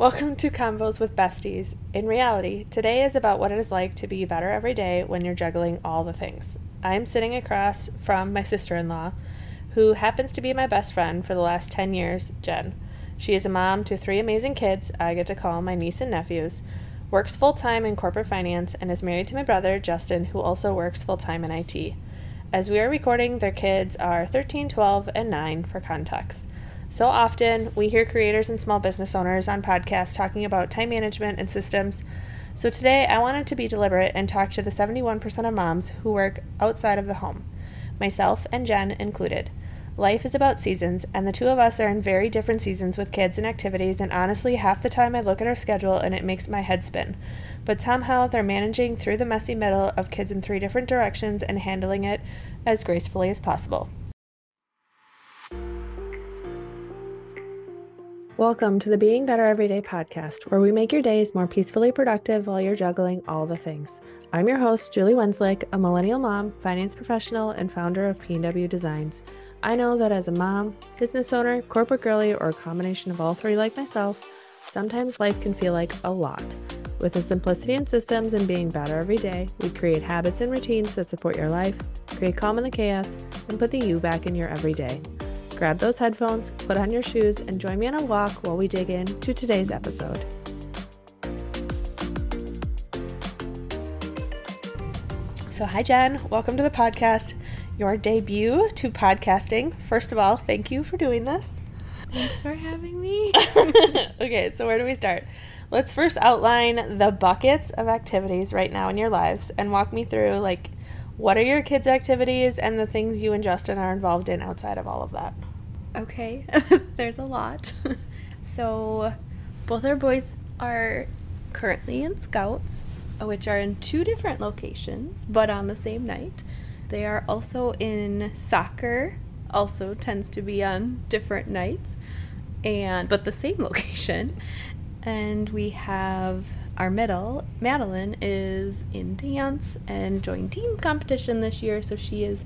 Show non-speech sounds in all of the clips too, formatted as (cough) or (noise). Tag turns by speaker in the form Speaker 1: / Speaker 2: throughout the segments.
Speaker 1: Welcome to Convos with Besties. In reality, today is about what it is like to be better every day when you're juggling all the things. I am sitting across from my sister in law, who happens to be my best friend for the last 10 years, Jen. She is a mom to three amazing kids, I get to call my niece and nephews, works full time in corporate finance, and is married to my brother, Justin, who also works full time in IT. As we are recording, their kids are 13, 12, and 9 for context. So often, we hear creators and small business owners on podcasts talking about time management and systems. So today, I wanted to be deliberate and talk to the 71% of moms who work outside of the home, myself and Jen included. Life is about seasons, and the two of us are in very different seasons with kids and activities, and honestly, half the time I look at our schedule and it makes my head spin. But somehow they're managing through the messy middle of kids in three different directions and handling it as gracefully as possible. Welcome to the Being Better Everyday podcast, where we make your days more peacefully productive while you're juggling all the things. I'm your host, Julie Wenslick, a millennial mom, finance professional, and founder of P&W Designs. I know that as a mom, business owner, corporate girly, or a combination of all three like myself, sometimes life can feel like a lot. With the simplicity and systems and being better every day, we create habits and routines that support your life, create calm in the chaos, and put the you back in your everyday. Grab those headphones, put on your shoes, and join me on a walk while we dig into today's episode. So, hi, Jen. Welcome to the podcast, your debut to podcasting. First of all, thank you for doing this.
Speaker 2: Thanks for having me. (laughs)
Speaker 1: okay, so where do we start? Let's first outline the buckets of activities right now in your lives and walk me through like what are your kids' activities and the things you and Justin are involved in outside of all of that?
Speaker 2: Okay, (laughs) there's a lot. (laughs) so, both our boys are currently in scouts, which are in two different locations, but on the same night. They are also in soccer, also tends to be on different nights, and but the same (laughs) location. And we have our middle, Madeline, is in dance and joined team competition this year, so she is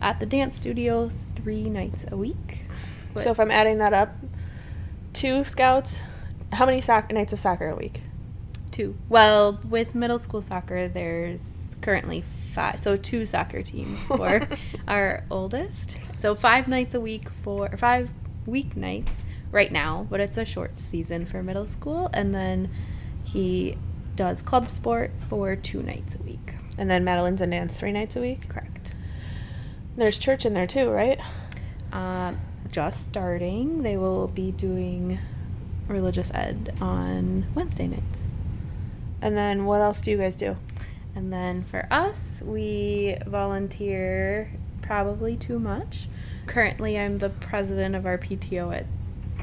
Speaker 2: at the dance studio three nights a week.
Speaker 1: So if I'm adding that up, two scouts, how many soc- nights of soccer a week?
Speaker 2: Two. Well, with middle school soccer, there's currently five, so two soccer teams (laughs) for our oldest. So five nights a week for or five weeknights right now, but it's a short season for middle school, and then he does club sport for two nights a week.
Speaker 1: And then Madeline's in dance three nights a week.
Speaker 2: Correct.
Speaker 1: There's church in there too, right?
Speaker 2: Uh, just starting. They will be doing religious ed on Wednesday nights.
Speaker 1: And then what else do you guys do?
Speaker 2: And then for us, we volunteer probably too much. Currently, I'm the president of our PTO at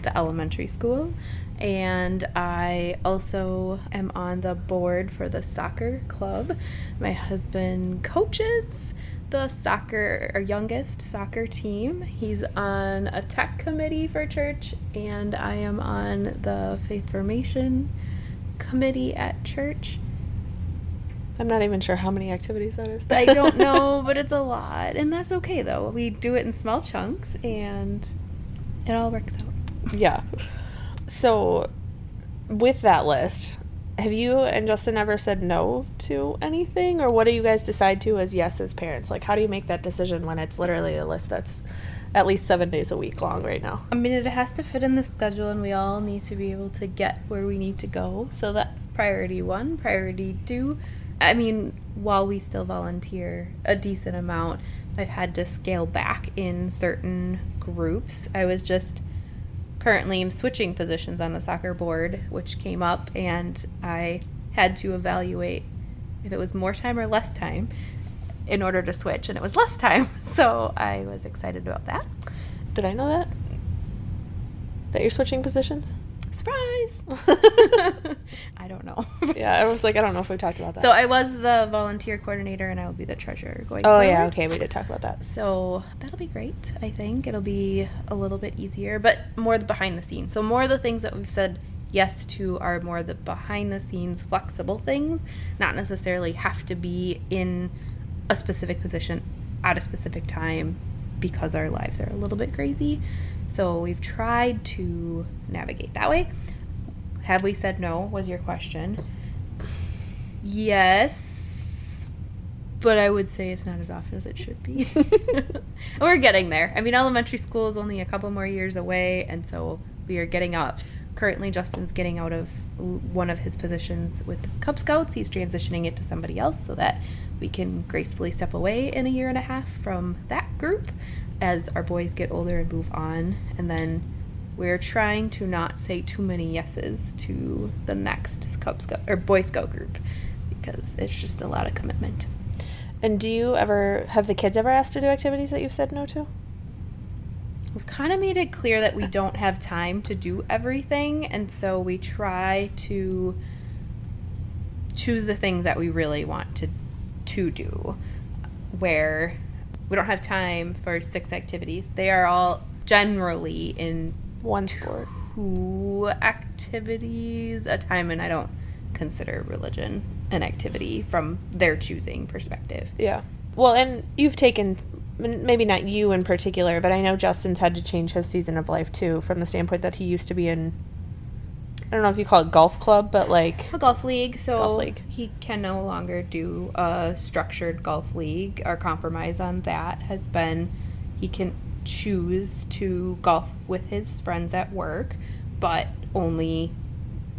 Speaker 2: the elementary school, and I also am on the board for the soccer club. My husband coaches the soccer, our youngest soccer team. He's on a tech committee for church, and I am on the faith formation committee at church.
Speaker 1: I'm not even sure how many activities that is.
Speaker 2: I don't (laughs) know, but it's a lot, and that's okay though. We do it in small chunks, and it all works out.
Speaker 1: Yeah. So, with that list, have you and Justin ever said no to anything, or what do you guys decide to as yes as parents? Like, how do you make that decision when it's literally a list that's at least seven days a week long right now?
Speaker 2: I mean, it has to fit in the schedule, and we all need to be able to get where we need to go. So that's priority one. Priority two, I mean, while we still volunteer a decent amount, I've had to scale back in certain groups. I was just currently am switching positions on the soccer board, which came up, and I had to evaluate if it was more time or less time in order to switch, and it was less time. (laughs) So I was excited about that.
Speaker 1: Did I know that? That you're switching positions?
Speaker 2: Surprise! (laughs) I don't know.
Speaker 1: yeah, I was like, I don't know if we talked about that.
Speaker 2: So I was the volunteer coordinator, and I will be the treasurer going.
Speaker 1: Oh
Speaker 2: forward.
Speaker 1: yeah, okay, we did talk about that.
Speaker 2: So that'll be great. I think it'll be a little bit easier, but more the behind the scenes. So more of the things that we've said yes to are more the behind the scenes flexible things, not necessarily have to be in a specific position at a specific time because our lives are a little bit crazy. So we've tried to navigate that way. have we said no? Was your question? Yes, but I would say it's not as often as it should be. (laughs) We're getting there. I mean, elementary school is only a couple more years away, and so we are getting up. Currently, Justin's getting out of one of his positions with the Cub Scouts. He's transitioning it to somebody else so that we can gracefully step away in a year and a half from that group as our boys get older and move on. And then we're trying to not say too many yeses to the next Cub Scout or Boy Scout group because it's just a lot of commitment.
Speaker 1: And do you ever have the kids ever asked to do activities that you've said no to?
Speaker 2: We've kind of made it clear that we don't have time to do everything, and so we try to choose the things that we really want to to do. Where we don't have time for six activities. They are all generally in
Speaker 1: one sport.
Speaker 2: Two activities a time, and I don't consider religion an activity from their choosing perspective.
Speaker 1: Yeah. Well, and you've taken maybe not you in particular, but I know Justin's had to change his season of life too, from the standpoint that he used to be in. I don't know if you call it golf club, but like
Speaker 2: a golf league. So
Speaker 1: golf league.
Speaker 2: he can no longer do a structured golf league. Our compromise on that has been he can choose to golf with his friends at work, but only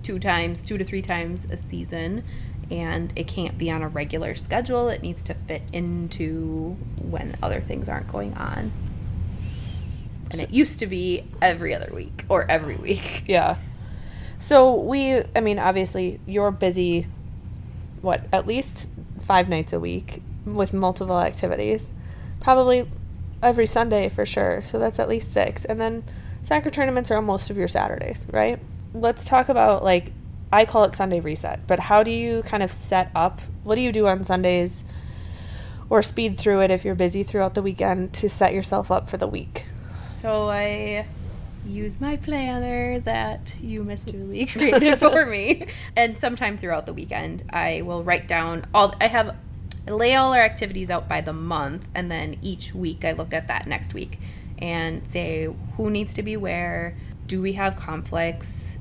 Speaker 2: two times, two to three times a season and it can't be on a regular schedule. It needs to fit into when other things aren't going on. And it used to be every other week or every week.
Speaker 1: Yeah. So we, I mean, obviously you're busy, what, at least five nights a week with multiple activities. Probably every Sunday for sure. So that's at least six. And then soccer tournaments are on most of your Saturdays, right? Let's talk about like I call it Sunday reset, but how do you kind of set up? What do you do on Sundays or speed through it if you're busy throughout the weekend to set yourself up for the week?
Speaker 2: So I use my planner that you, Mr. (laughs) Lee, created for me. And sometime throughout the weekend, I will write down all, I have, I lay all our activities out by the month, and then each week I look at that next week and say who needs to be where, do we have conflicts,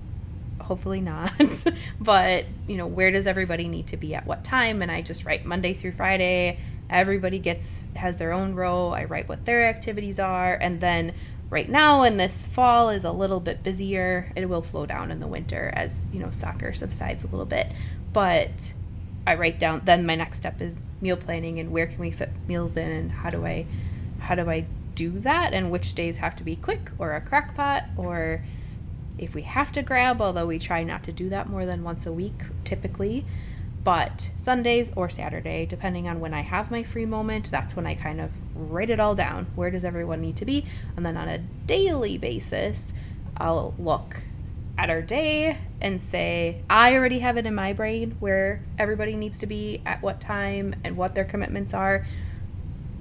Speaker 2: hopefully not. (laughs) But you know where does everybody need to be at what time? And i just write monday through friday. Everybody gets has their own row i write what their activities are. And then right now in this fall is a little bit busier. It will slow down in the winter as you know soccer subsides a little bit. But i write down then my next step is meal planning and where can we fit meals in and how do i how do i do that? And which days have to be quick or a crock pot or if we have to grab, although we try not to do that more than once a week typically. But Sundays or Saturday, depending on when I have my free moment, that's when I kind of write it all down. Where does everyone need to be? And then on a daily basis, I'll look at our day and say, I already have it in my brain where everybody needs to be at what time and what their commitments are.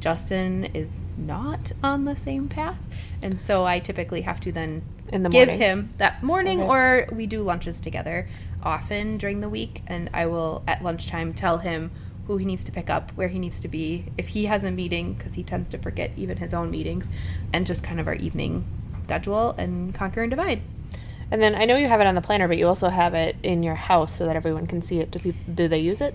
Speaker 2: Justin is not on the same path. And so I typically have to then
Speaker 1: in the
Speaker 2: give
Speaker 1: morning.
Speaker 2: him that morning
Speaker 1: Okay.
Speaker 2: or we do lunches together often during the week and I will at lunchtime tell him who he needs to pick up, where he needs to be, if he has a meeting because he tends to forget even his own meetings and just kind of our evening schedule and conquer and divide.
Speaker 1: And then I know you have it on the planner, but you also have it in your house so that everyone can see it. Do people do they use it?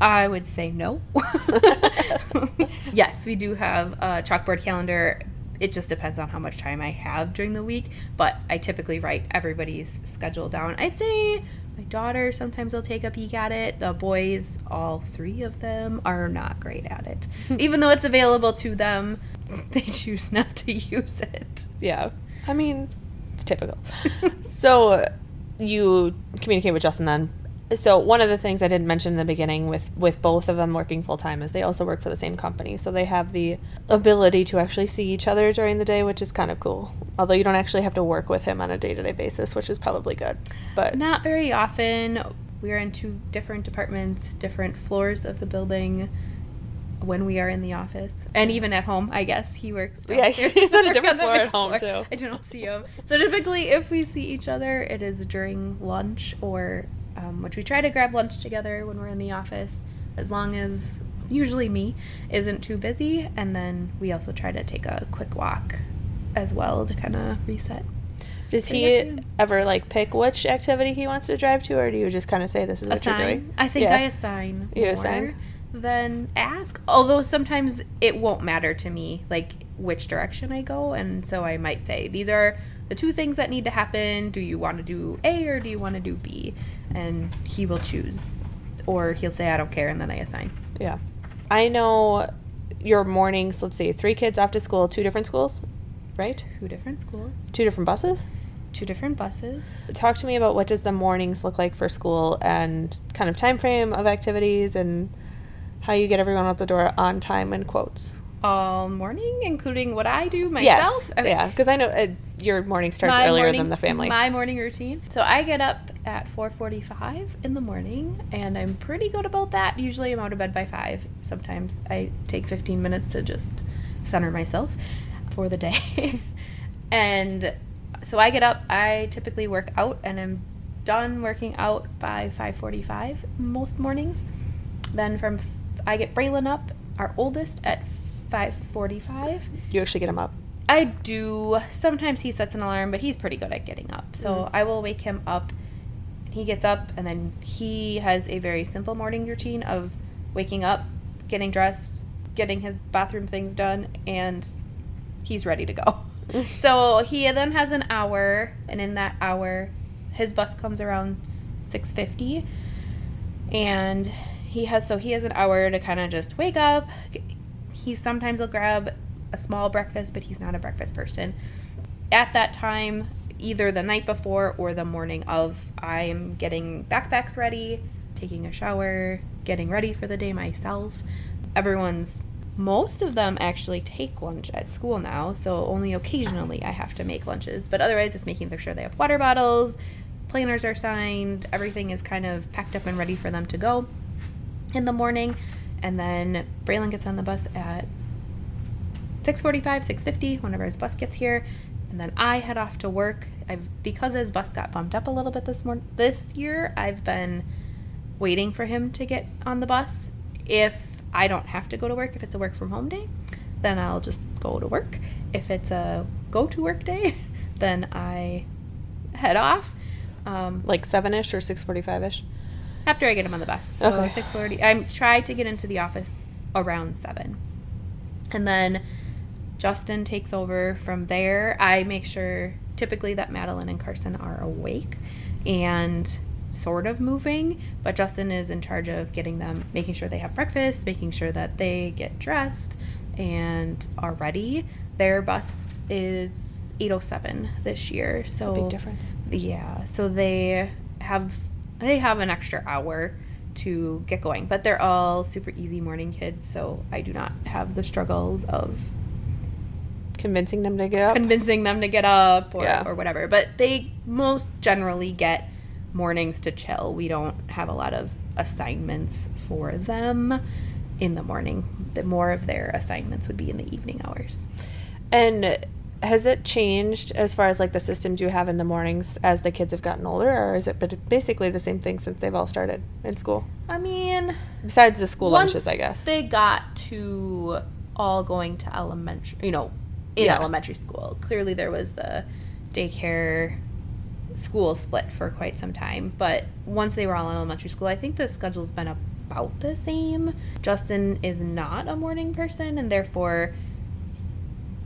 Speaker 2: I would say no. (laughs) (laughs) yes, we do have a chalkboard calendar. It just depends on how much time I have during the week, but I typically write everybody's schedule down. I'd say my daughter sometimes will take a peek at it. The boys, all three of them, are not great at it. (laughs) Even though it's available to them, (laughs) they choose not to (laughs) use it.
Speaker 1: Yeah. I mean, it's typical. so you communicate with Justin then. So one of the things I didn't mention in the beginning with with both of them working full time is they also work for the same company. So they have the ability to actually see each other during the day, which is kind of cool. Although you don't actually have to work with him on a day-to-day basis, which is probably good. But
Speaker 2: Not very often. We're in two different departments, different floors of the building when we are in the office. And even at home, I guess. He works
Speaker 1: Yeah, (laughs) he's on a different floor at home,
Speaker 2: floor.
Speaker 1: too.
Speaker 2: I do not see him. So typically, if we see each other, it is during lunch or, um, which we try to grab lunch together when we're in the office, as long as usually me isn't too busy. And then we also try to take a quick walk as well to kind of reset.
Speaker 1: Does
Speaker 2: Pretty
Speaker 1: he ever like pick which activity he wants to drive to, or do you just kind of say this is what you're doing?
Speaker 2: I think
Speaker 1: Yeah.
Speaker 2: I assign
Speaker 1: You
Speaker 2: more
Speaker 1: assign?
Speaker 2: Than ask. Although sometimes it won't matter to me, like which direction I go, and so I might say these are the two things that need to happen. Do you want to do A or do you want to do B? And he will choose, or he'll say I don't care, and then I assign.
Speaker 1: Yeah. I know your mornings, let's see, three kids off to school, two different schools, right?
Speaker 2: Two different schools,
Speaker 1: Two different buses.
Speaker 2: two different buses.
Speaker 1: Talk to me about what does the mornings look like for school and kind of time frame of activities and how you get everyone out the door on time in quotes.
Speaker 2: All morning, including what I do myself.
Speaker 1: Yes. Yeah, because I know uh, your morning starts
Speaker 2: My
Speaker 1: earlier
Speaker 2: morning-
Speaker 1: than the family.
Speaker 2: My morning routine. So I get up at 4:45 in the morning, and I'm pretty good about that. Usually, I'm out of bed by five. Sometimes I take 15 minutes to just center myself for the day, (laughs) and so I get up. I typically work out, and I'm done working out by 5:45 most mornings. Then from I get Braylon up, our oldest, at 5:45.
Speaker 1: you actually get him up.
Speaker 2: I do. Sometimes he sets an alarm, but he's pretty good at getting up. So
Speaker 1: Mm.
Speaker 2: I will wake him up. He gets up, and then he has a very simple morning routine of waking up, getting dressed, getting his bathroom things done, and he's ready to go. (laughs) so he then has an hour, and in that hour, his bus comes around 6:50, and he has so he has an hour to kind of just wake up. He sometimes will grab a small breakfast, but he's not a breakfast person. At that time, either the night before or the morning of, I am getting backpacks ready, taking a shower, getting ready for the day myself. Everyone's most of them actually take lunch at school now, so only occasionally I have to make lunches. But otherwise, it's making sure they have water bottles, planners are signed, everything is kind of packed up and ready for them to go in the morning. And then Braylon gets on the bus at 6:45, 6:50, whenever his bus gets here, and then I head off to work. I've because his bus got bumped up a little bit this morning. This year, I've been waiting for him to get on the bus. If I don't have to go to work, if it's a work from home day, then I'll just go to work. If it's a go to work day, (laughs) then I head off. Um,
Speaker 1: Like seven ish or six forty five ish.
Speaker 2: After I get him on the bus. So
Speaker 1: Okay.
Speaker 2: six forty. I try to get into the office around seven, and then Justin takes over from there. I make sure typically that Madeline and Carson are awake and sort of moving, but Justin is in charge of getting them, making sure they have breakfast, making sure that they get dressed and are ready. Their bus is 807 this year, so
Speaker 1: big difference.
Speaker 2: yeah, so they have they have an extra hour to get going, but they're all super easy morning kids, so I do not have the struggles of
Speaker 1: Convincing them to get up.
Speaker 2: convincing them to get up or,
Speaker 1: Yeah.
Speaker 2: or whatever. But they most generally get mornings to chill. We don't have a lot of assignments for them in the morning. The more of their assignments would be in the evening hours.
Speaker 1: And has it changed as far as like the systems you have in the mornings as the kids have gotten older, or is it basically the same thing since they've all started in school?
Speaker 2: I mean,
Speaker 1: Besides the school lunches, I guess.
Speaker 2: they got to all going to elementary, you know, in
Speaker 1: Yeah.
Speaker 2: elementary school. Clearly, there was the daycare school split for quite some time, but once they were all in elementary school, I think the schedule's been about the same. Justin is not a morning person, and therefore.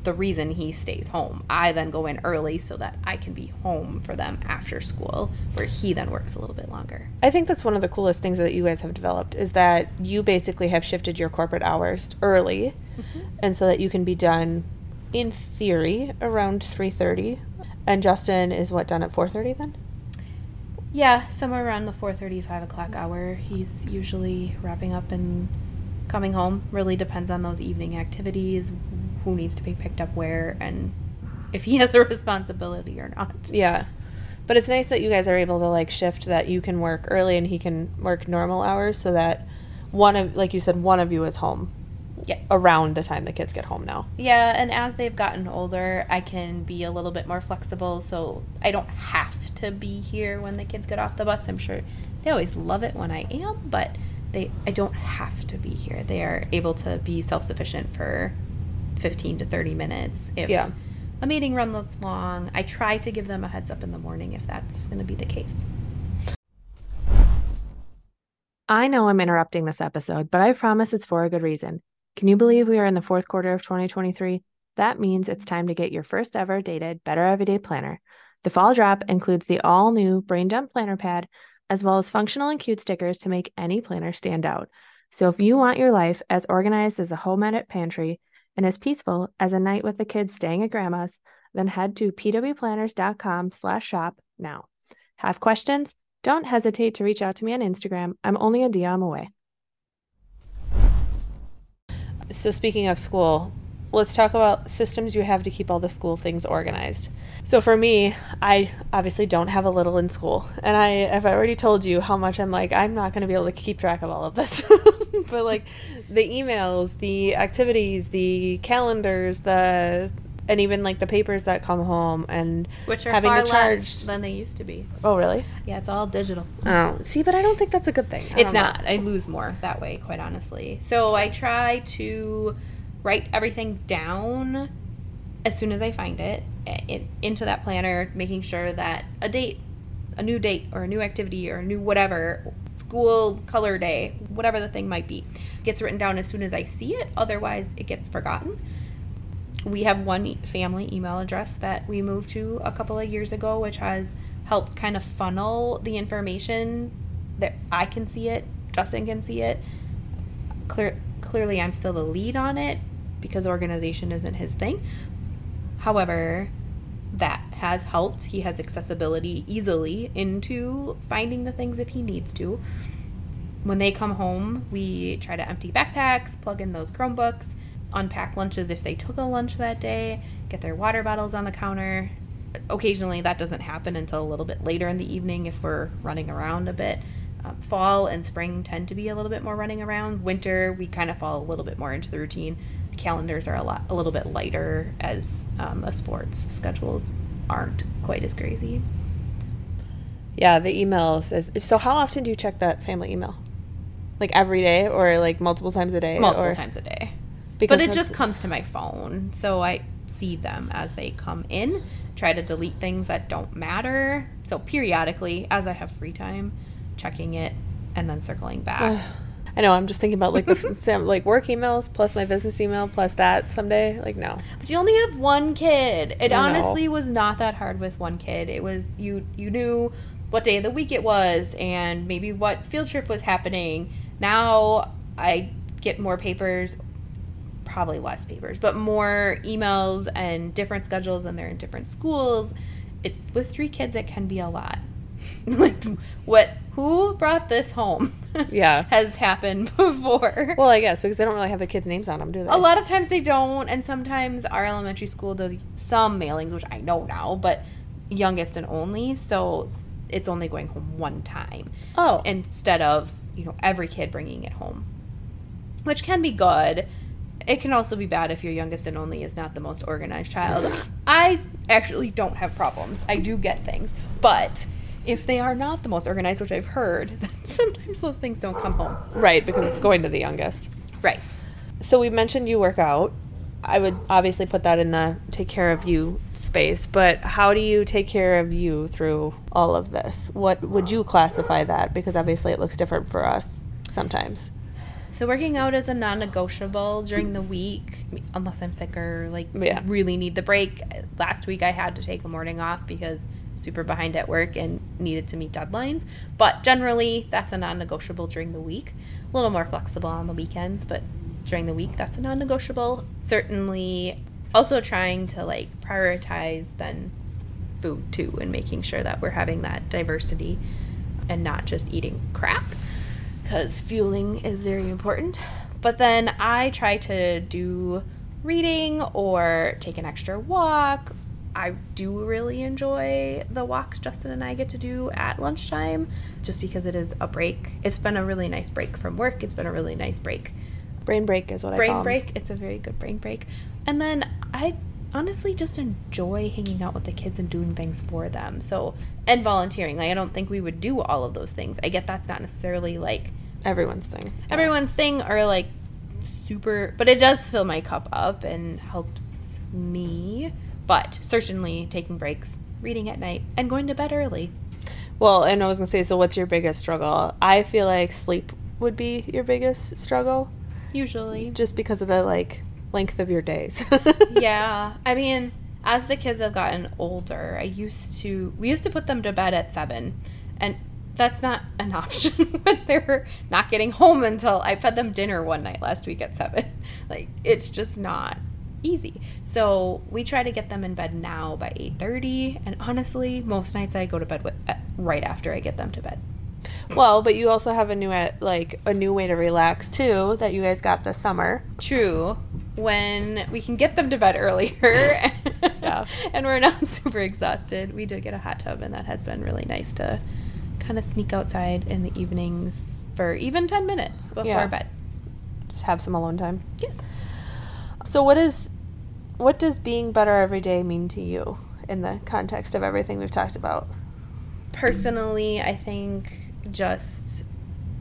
Speaker 2: The reason he stays home. I then go in early so that I can be home for them after school, where he then works a little bit longer.
Speaker 1: I think that's one of the coolest things that you guys have developed is that you basically have shifted your corporate hours early, mm-hmm. and so that you can be done, in theory, around three thirty. And Justin is what done at four thirty then?
Speaker 2: Yeah, somewhere around the 4:30, 5 o'clock hour. He's usually wrapping up and coming home. Really depends on those evening activities, who needs to be picked up where, and if he (laughs) has a responsibility or not.
Speaker 1: Yeah. But it's nice that you guys are able to like shift that you can work early and he can work normal hours so that one of like you said one of you is home
Speaker 2: Yes.
Speaker 1: around the time the kids get home now.
Speaker 2: Yeah, and as they've gotten older, I can be a little bit more flexible, so I don't have to be here when the kids get off the bus. I'm sure they always love it when I am, but they I don't have to be here. They are able to be self-sufficient for 15 to 30 minutes if
Speaker 1: Yeah.
Speaker 2: a meeting run that's long, I try to give them a heads up in the morning if that's going to be the case.
Speaker 1: I know I'm interrupting this episode, but I promise it's for a good reason. Can you believe we are in the fourth quarter of 2023? That means it's time to get your first ever dated Better Everyday Planner. The fall drop includes the all new Brain Dump Planner Pad, as well as functional and cute stickers to make any planner stand out. So if you want your life as organized as a home edit pantry and as peaceful as a night with the kids staying at grandma's, then head to pwplanners.com slash shop now. Have questions? Don't hesitate to reach out to me on Instagram. I'm only a DM away. So speaking of school, let's talk about systems you have to keep all the school things organized. So for me, I obviously don't have a little in school, and I have already told you how much I'm like I'm not going to be able to keep track of all of this. (laughs) but like the emails, the activities, the calendars, the and even like the papers that come home and
Speaker 2: which are
Speaker 1: having
Speaker 2: far
Speaker 1: to charge
Speaker 2: less than they used to be.
Speaker 1: Oh really?
Speaker 2: Yeah, it's all digital.
Speaker 1: Oh, see, but I don't think that's a good thing. I
Speaker 2: It's
Speaker 1: know.
Speaker 2: not. I lose more that way, quite honestly. So I try to write everything down as soon as I find it i- into that planner, making sure that a date, a new date, or a new activity, or a new whatever, school color day, whatever the thing might be, gets written down as soon as I see it. Otherwise, it gets forgotten. We have one family email address that we moved to a couple of years ago, which has helped kind of funnel the information that I can see it, Justin can see it. Clear, clearly, I'm still the lead on it because organization isn't his thing. However, that has helped. He has accessibility easily into finding the things if he needs to. When they come home, we try to empty backpacks, plug in those Chromebooks, unpack lunches if they took a lunch that day, get their water bottles on the counter. Occasionally, that doesn't happen until a little bit later in the evening if we're running around a bit. Um, fall and spring tend to be a little bit more running around. Winter, we kind of fall a little bit more into the routine. Calendars are a lot, a little bit lighter as um, a sports schedules aren't quite as crazy.
Speaker 1: Yeah, the emails is so how often do you check that family email? Like every day or like multiple times a day?
Speaker 2: multiple
Speaker 1: or,
Speaker 2: times a day.
Speaker 1: Because
Speaker 2: but it just comes to my phone, so I see them as they come in. Try to delete things that don't matter. So periodically, as I have free time, checking it and then circling back.
Speaker 1: I know. I'm just thinking about like the (laughs) like work emails plus my business email plus that someday. Like no.
Speaker 2: But you only have one kid. It
Speaker 1: I know.
Speaker 2: honestly was not that hard with one kid. It was you you knew what day of the week it was and maybe what field trip was happening. Now I get more papers probably less papers, but more emails and different schedules and they're in different schools. It with three kids it can be a lot. (laughs) like what who brought this home? (laughs)
Speaker 1: Yeah.
Speaker 2: has happened (laughs) before.
Speaker 1: Well, I guess because they don't really have the kids' names on them, do they?
Speaker 2: A lot of times they don't, and sometimes our elementary school does some mailings, which I know now, but youngest and only, so it's only going home one time
Speaker 1: Oh.
Speaker 2: instead of you know every kid bringing it home, which can be good. It can also be bad if your youngest and only is not the most organized child. (laughs) I actually don't have problems. I do get things, but if they are not the most organized, which I've heard, (laughs) then sometimes those things don't come home.
Speaker 1: right, because it's going to the youngest.
Speaker 2: Right.
Speaker 1: So we mentioned you work out. I would obviously put that in the take care of you space, but how do you take care of you through all of this? What would you classify that? Because obviously it looks different for us sometimes.
Speaker 2: So working out is a non-negotiable during the week, unless I'm sick or like
Speaker 1: Yeah.
Speaker 2: really need the break. Last week I had to take a morning off because super behind at work and needed to meet deadlines. But generally, that's a non-negotiable during the week. A little more flexible on the weekends, but during the week, that's a non-negotiable. Certainly, also trying to like prioritize then food too, and making sure that we're having that diversity and not just eating crap because fueling is very important. But then I try to do reading or take an extra walk. I do really enjoy the walks Justin and I get to do at lunchtime just because it is a break. It's been a really nice break from work. It's been a really nice break.
Speaker 1: Brain break is what I call
Speaker 2: Brain break. It's a very good brain break. And then I honestly just enjoy hanging out with the kids and doing things for them. So, and volunteering. Like, I don't think we would do all of those things. I get that's not necessarily like
Speaker 1: Everyone's thing. Yeah.
Speaker 2: everyone's thing or like super but it does fill my cup up and helps me but certainly taking breaks, reading at night, and going to bed early.
Speaker 1: Well, and I was gonna say, so what's your biggest struggle? I feel like sleep would be your biggest struggle,
Speaker 2: Usually.
Speaker 1: just because of the like length of your days. (laughs)
Speaker 2: yeah. I mean, as the kids have gotten older, I used to we used to put them to bed at 7 and that's not an (laughs) option when they're not getting home until I fed them dinner one night last week at 7. (laughs) Like it's just not easy. So, we try to get them in bed now by 8:30 and honestly, most nights I go to bed with, uh, right after I get them to bed.
Speaker 1: well, but you also have a new uh, like a new way to relax too that you guys got this summer.
Speaker 2: True. When we can get them to bed earlier (laughs)
Speaker 1: Yeah. (laughs)
Speaker 2: and we're not (laughs) super exhausted, we did get a hot tub, and that has been really nice to kind of sneak outside in the evenings for even 10 minutes before
Speaker 1: Yeah.
Speaker 2: bed.
Speaker 1: Just have some alone time.
Speaker 2: Yes.
Speaker 1: So what is what does being better every day mean to you in the context of everything we've talked about?
Speaker 2: Personally, I think just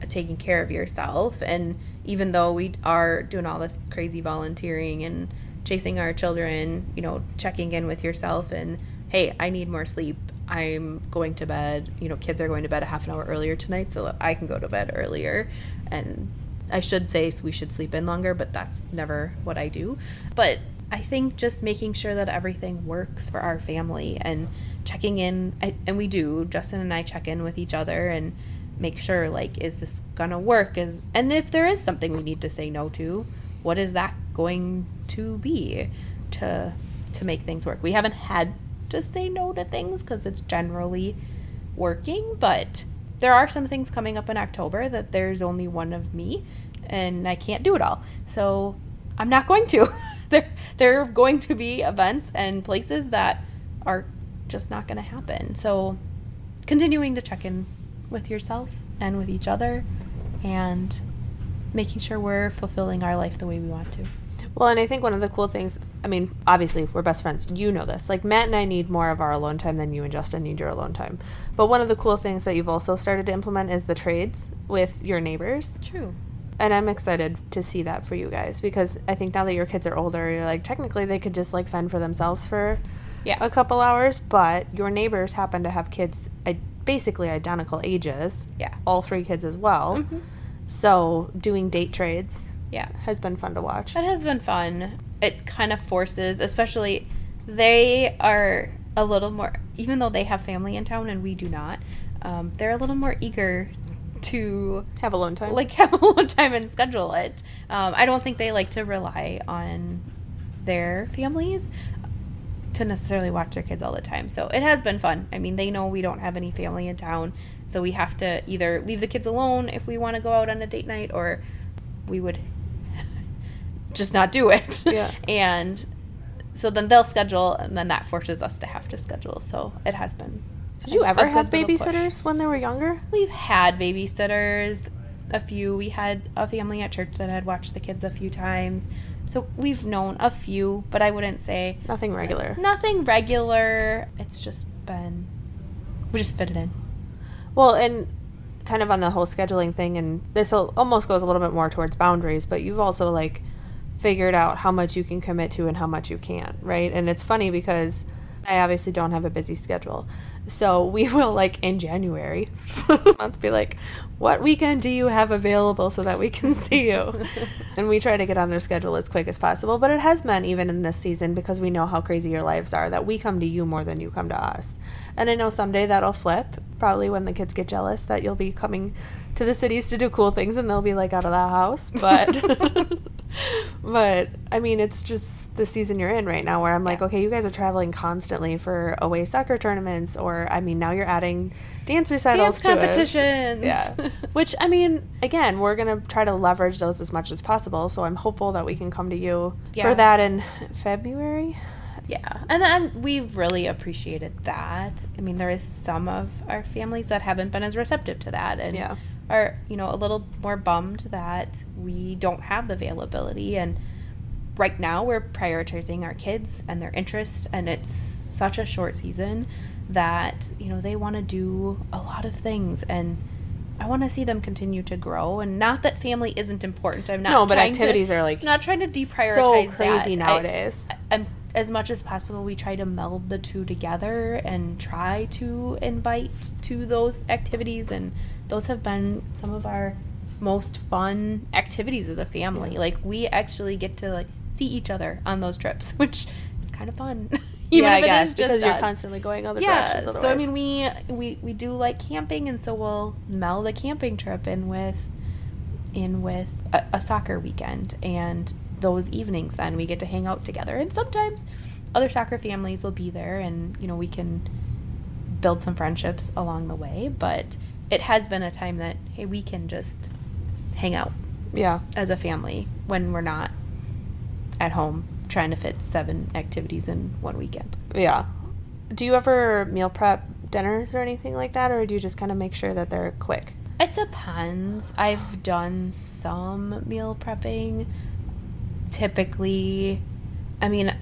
Speaker 2: taking care of yourself, and even though we are doing all this crazy volunteering and chasing our children, you know, checking in with yourself and, hey, I need more sleep. I'm going to bed. You know, kids are going to bed a half an hour earlier tonight so I can go to bed earlier. And I should say we should sleep in longer, but that's never what I do. But I think just making sure that everything works for our family and checking in, I, and we do. Justin and I check in with each other and make sure like, is this gonna work? Is and if there is something we need to say no to, what is that going to be to to make things work? We haven't had to say no to things because it's generally working, but there are some things coming up in October that there's only one of me and I can't do it all. So I'm not going to. (laughs) there there are going to be events and places that are just not going to happen. So continuing to check in with yourself and with each other and making sure we're fulfilling our life the way we want to.
Speaker 1: Well, and I think one of the cool things, I mean, obviously we're best friends. You know this. Like Matt and I need more of our alone time than you and Justin need your alone time. But one of the cool things that you've also started to implement is the trades with your neighbors.
Speaker 2: True.
Speaker 1: And I'm excited to see that for you guys because I think now that your kids are older, you're like technically they could just like fend for themselves for
Speaker 2: Yeah.
Speaker 1: a couple hours, but your neighbors happen to have kids basically identical ages.
Speaker 2: Yeah.
Speaker 1: All three kids as well.
Speaker 2: Mhm.
Speaker 1: So doing date trades
Speaker 2: Yeah.
Speaker 1: has been fun to watch.
Speaker 2: it has been fun. It kind of forces, especially they are a little more, even though they have family in town and we do not, um, they're a little more eager to
Speaker 1: Have alone time.
Speaker 2: like (laughs) have a long time and schedule it. Um, I don't think they like to rely on their families to necessarily watch their kids all the time. So it has been fun. I mean, they know we don't have any family in town, so we have to either leave the kids alone if we want to go out on a date night, or we would just not do it. (laughs)
Speaker 1: Yeah. (laughs)
Speaker 2: and so then they'll schedule, and then that forces us to have to schedule. So it has been.
Speaker 1: Did you ever have babysitters when they were younger?
Speaker 2: We've had babysitters, a few. We had a family at church that had watched the kids a few times. So we've known a few, but I wouldn't say
Speaker 1: Nothing regular.
Speaker 2: nothing regular. It's just been we just fit it in.
Speaker 1: Well, and kind of on the whole scheduling thing, and this almost goes a little bit more towards boundaries, but you've also like figured out how much you can commit to and how much you can't, right? And it's funny because I obviously don't have a busy schedule. So (laughs) we will like in January, (laughs) let's be like, what weekend do you have available so that we can (laughs) see you? and we try to get on their schedule as quick as possible. But it has been even in this season because we know how crazy your lives are that we come to you more than you come to us. And I know someday that'll flip, probably when the kids get jealous that you'll be coming to the cities to do cool things and they'll be like out of the house. But but I mean it's just the season you're in right now where I'm like,
Speaker 2: Yeah.
Speaker 1: okay, you guys are traveling constantly for away soccer tournaments or I mean now you're adding dance recitals
Speaker 2: Dance competitions.
Speaker 1: Yeah. (laughs) Which I mean, again, we're gonna try to leverage those as much as possible. So I'm hopeful that we can come to you
Speaker 2: Yeah.
Speaker 1: for that in February.
Speaker 2: Yeah, and then we've really appreciated that. I mean, there is some of our families that haven't been as receptive to that, and
Speaker 1: Yeah.
Speaker 2: Are you know a little more bummed that we don't have the availability. And right now, we're prioritizing our kids and their interests, and it's such a short season that you know they want to do a lot of things and. I want to see them continue to grow, and not that family isn't important. I'm not.
Speaker 1: No, but activities
Speaker 2: to,
Speaker 1: are, like,
Speaker 2: I'm not trying to deprioritize
Speaker 1: so crazy
Speaker 2: that. I-
Speaker 1: nowadays.
Speaker 2: I'm as much as possible, we try to meld the two together and try to invite to those activities. And those have been some of our most fun activities as a family.
Speaker 1: Yeah.
Speaker 2: Like we actually get to like see each other on those trips, (laughs) which is kind of fun. (laughs) Even
Speaker 1: yeah,
Speaker 2: if
Speaker 1: I guess because you're
Speaker 2: us.
Speaker 1: constantly going other
Speaker 2: Yeah,
Speaker 1: directions.
Speaker 2: so I mean, we we we do like camping, and so we'll meld a camping trip in with in with a, a soccer weekend, and those evenings then we get to hang out together, and sometimes other soccer families will be there, and you know we can build some friendships along the way. But it has been a time that hey, we can just hang out
Speaker 1: yeah,
Speaker 2: as a family when we're not at home trying to fit seven activities in one weekend.
Speaker 1: yeah. Do you ever meal prep dinners or anything like that, or do you just kind of make sure that they're quick?
Speaker 2: It depends. I've done some meal prepping. Typically, I mean,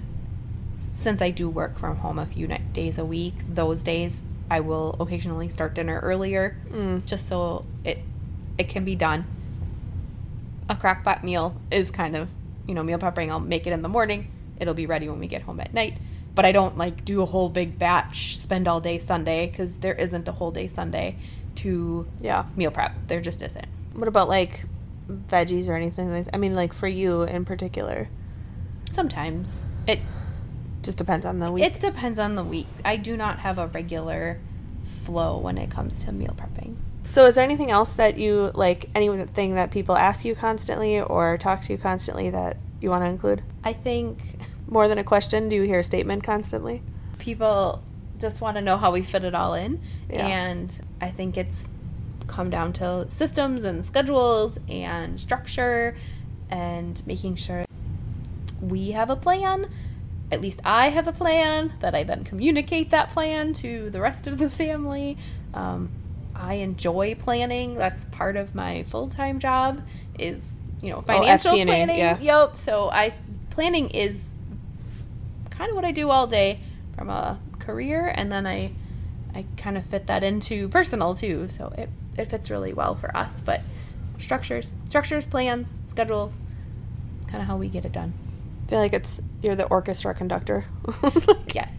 Speaker 2: since I do work from home a few days a week, those days I will occasionally start dinner earlier,
Speaker 1: Mm.
Speaker 2: just so it it can be done. A crockpot meal is kind of, you know, meal prepping. I'll make it in the morning. It'll be ready when we get home at night. But I don't like do a whole big batch, spend all day Sunday because there isn't a whole day Sunday to
Speaker 1: Yeah.
Speaker 2: meal prep. There just isn't.
Speaker 1: What about like veggies or anything like? I mean, like for you in particular,
Speaker 2: Sometimes it
Speaker 1: just depends on the week.
Speaker 2: it depends on the week. I do not have a regular flow when it comes to meal prepping.
Speaker 1: So, is there anything else that you like, anything that people ask you constantly or talk to you constantly that you want to include?
Speaker 2: I think
Speaker 1: More than a question, do you hear a statement constantly?
Speaker 2: people just want to know how we fit it all in,
Speaker 1: Yeah.
Speaker 2: and I think it's come down to systems and schedules and structure and making sure we have a plan. At least I have a plan that I then communicate that plan to the rest of the family. Um, I enjoy planning. That's part of my full time job. Is you know financial
Speaker 1: FP&A,
Speaker 2: planning.
Speaker 1: yeah.
Speaker 2: Yep. So I planning is kind of what I do all day from a career, and then I I kind of fit that into personal too. So it it fits really well for us. But structures, structures, plans, schedules, kind of how we get it done.
Speaker 1: I feel like it's you're the orchestra conductor. (laughs)
Speaker 2: Yes.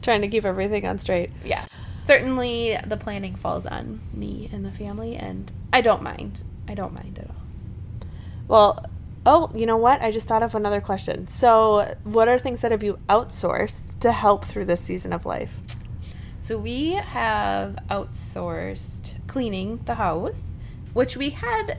Speaker 1: Trying to keep everything on straight.
Speaker 2: Yeah. Certainly the planning falls on me and the family and I don't mind. I don't mind at all.
Speaker 1: Well, oh, you know what? I just thought of another question. So, what are things that have you outsourced to help through this season of life?
Speaker 2: So we have outsourced cleaning the house, which we had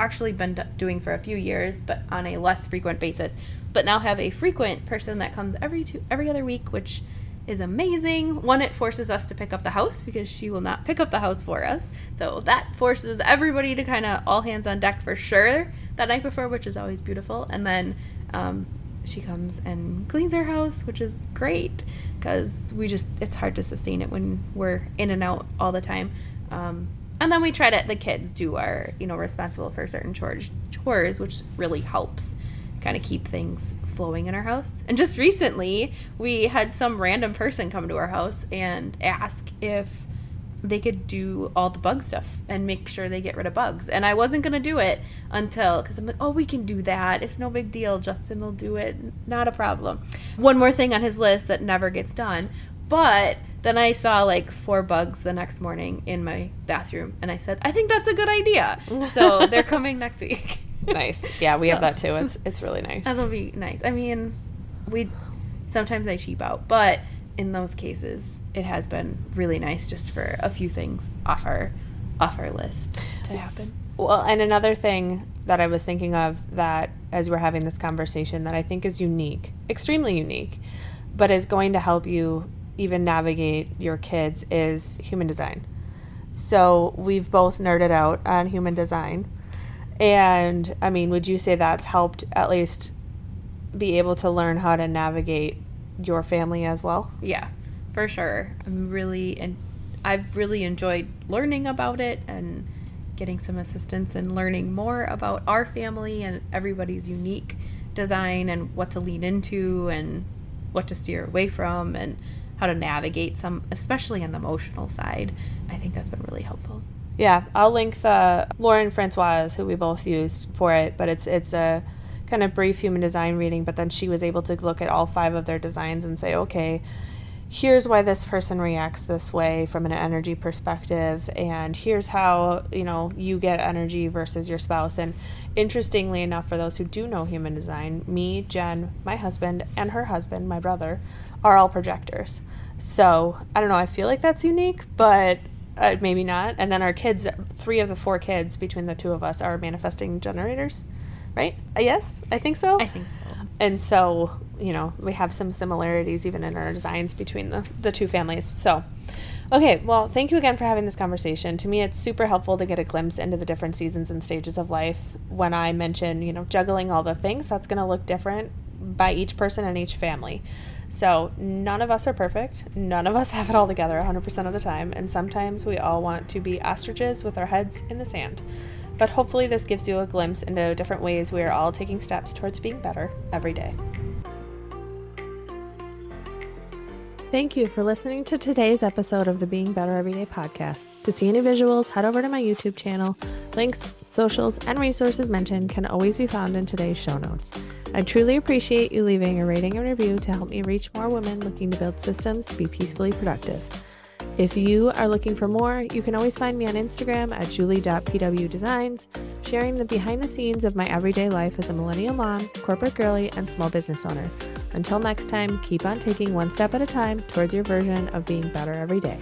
Speaker 2: actually been doing for a few years, but on a less frequent basis. But now have a frequent person that comes every two every other week, which is amazing. One, it forces us to pick up the house because she will not pick up the house for us. So that forces everybody to kind of all hands on deck for sure that night before, which is always beautiful. And then um, she comes and cleans our house, which is great because we just it's hard to sustain it when we're in and out all the time. Um, and then we try to the kids do our you know responsible for certain chores chores, which really helps kind of keep things flowing in our house. And just recently, we had some random person come to our house and ask if they could do all the bug stuff and make sure they get rid of bugs. And I wasn't going to do it until, because I'm like, oh, we can do that. It's no big deal. Justin will do it. Not a problem. One more thing on his list that never gets done. But then I saw like four bugs the next morning in my bathroom. And I said, I think that's a good idea. So (laughs) they're coming next week.
Speaker 1: Nice. Yeah, we have that too. It's it's really nice.
Speaker 2: That'll be nice. I mean, we sometimes I cheap out, but in those cases, it has been really nice just for a few things off our off our list to happen.
Speaker 1: Well, and another thing that I was thinking of that as we're having this conversation that I think is unique, extremely unique, but is going to help you even navigate your kids is human design. So we've both nerded out on human design. And I mean, would you say that's helped at least be able to learn how to navigate your family as well?
Speaker 2: Yeah, for sure. I'm really and I've really enjoyed learning about it and getting some assistance and learning more about our family and everybody's unique design and what to lean into and what to steer away from and how to navigate some especially on the emotional side. I think that's been really helpful.
Speaker 1: Yeah, I'll link the Lauren Francoise, who we both used for it, but it's it's a kind of brief human design reading, but then she was able to look at all five of their designs and say, okay, here's why this person reacts this way from an energy perspective and here's how you know you get energy versus your spouse and interestingly enough for those who do know human design me jen my husband and her husband my brother are all projectors. So i don't know i feel like that's unique but uh, maybe not. And then our kids three of the four kids between the two of us are manifesting generators right? Uh, yes i think so?
Speaker 2: I think so.
Speaker 1: and so you know we have some similarities even in our designs between the, the two families. So okay well thank you again for having this conversation. To me it's super helpful to get a glimpse into the different seasons and stages of life. When i mention you know juggling all the things that's going to look different by each person and each family so none of us are perfect. None of us (laughs) have it all together 100% of the time. And sometimes we all want to be ostriches with our heads in the sand. But hopefully this gives you a glimpse into different ways we are all taking steps towards being better every day Thank you for listening to today's episode of the Being Better Everyday podcast. To see any visuals, head over to my YouTube channel. Links, socials, and resources mentioned can always be found in today's show notes. I truly appreciate you leaving a rating and review to help me reach more women looking to build systems to be peacefully productive. If you are looking for more, you can always find me on Instagram at julie.pwdesigns, sharing the behind the scenes of my everyday life as a millennial mom, corporate girly, and small business owner. Until next time, keep on taking one step at a time towards your version of being better every day.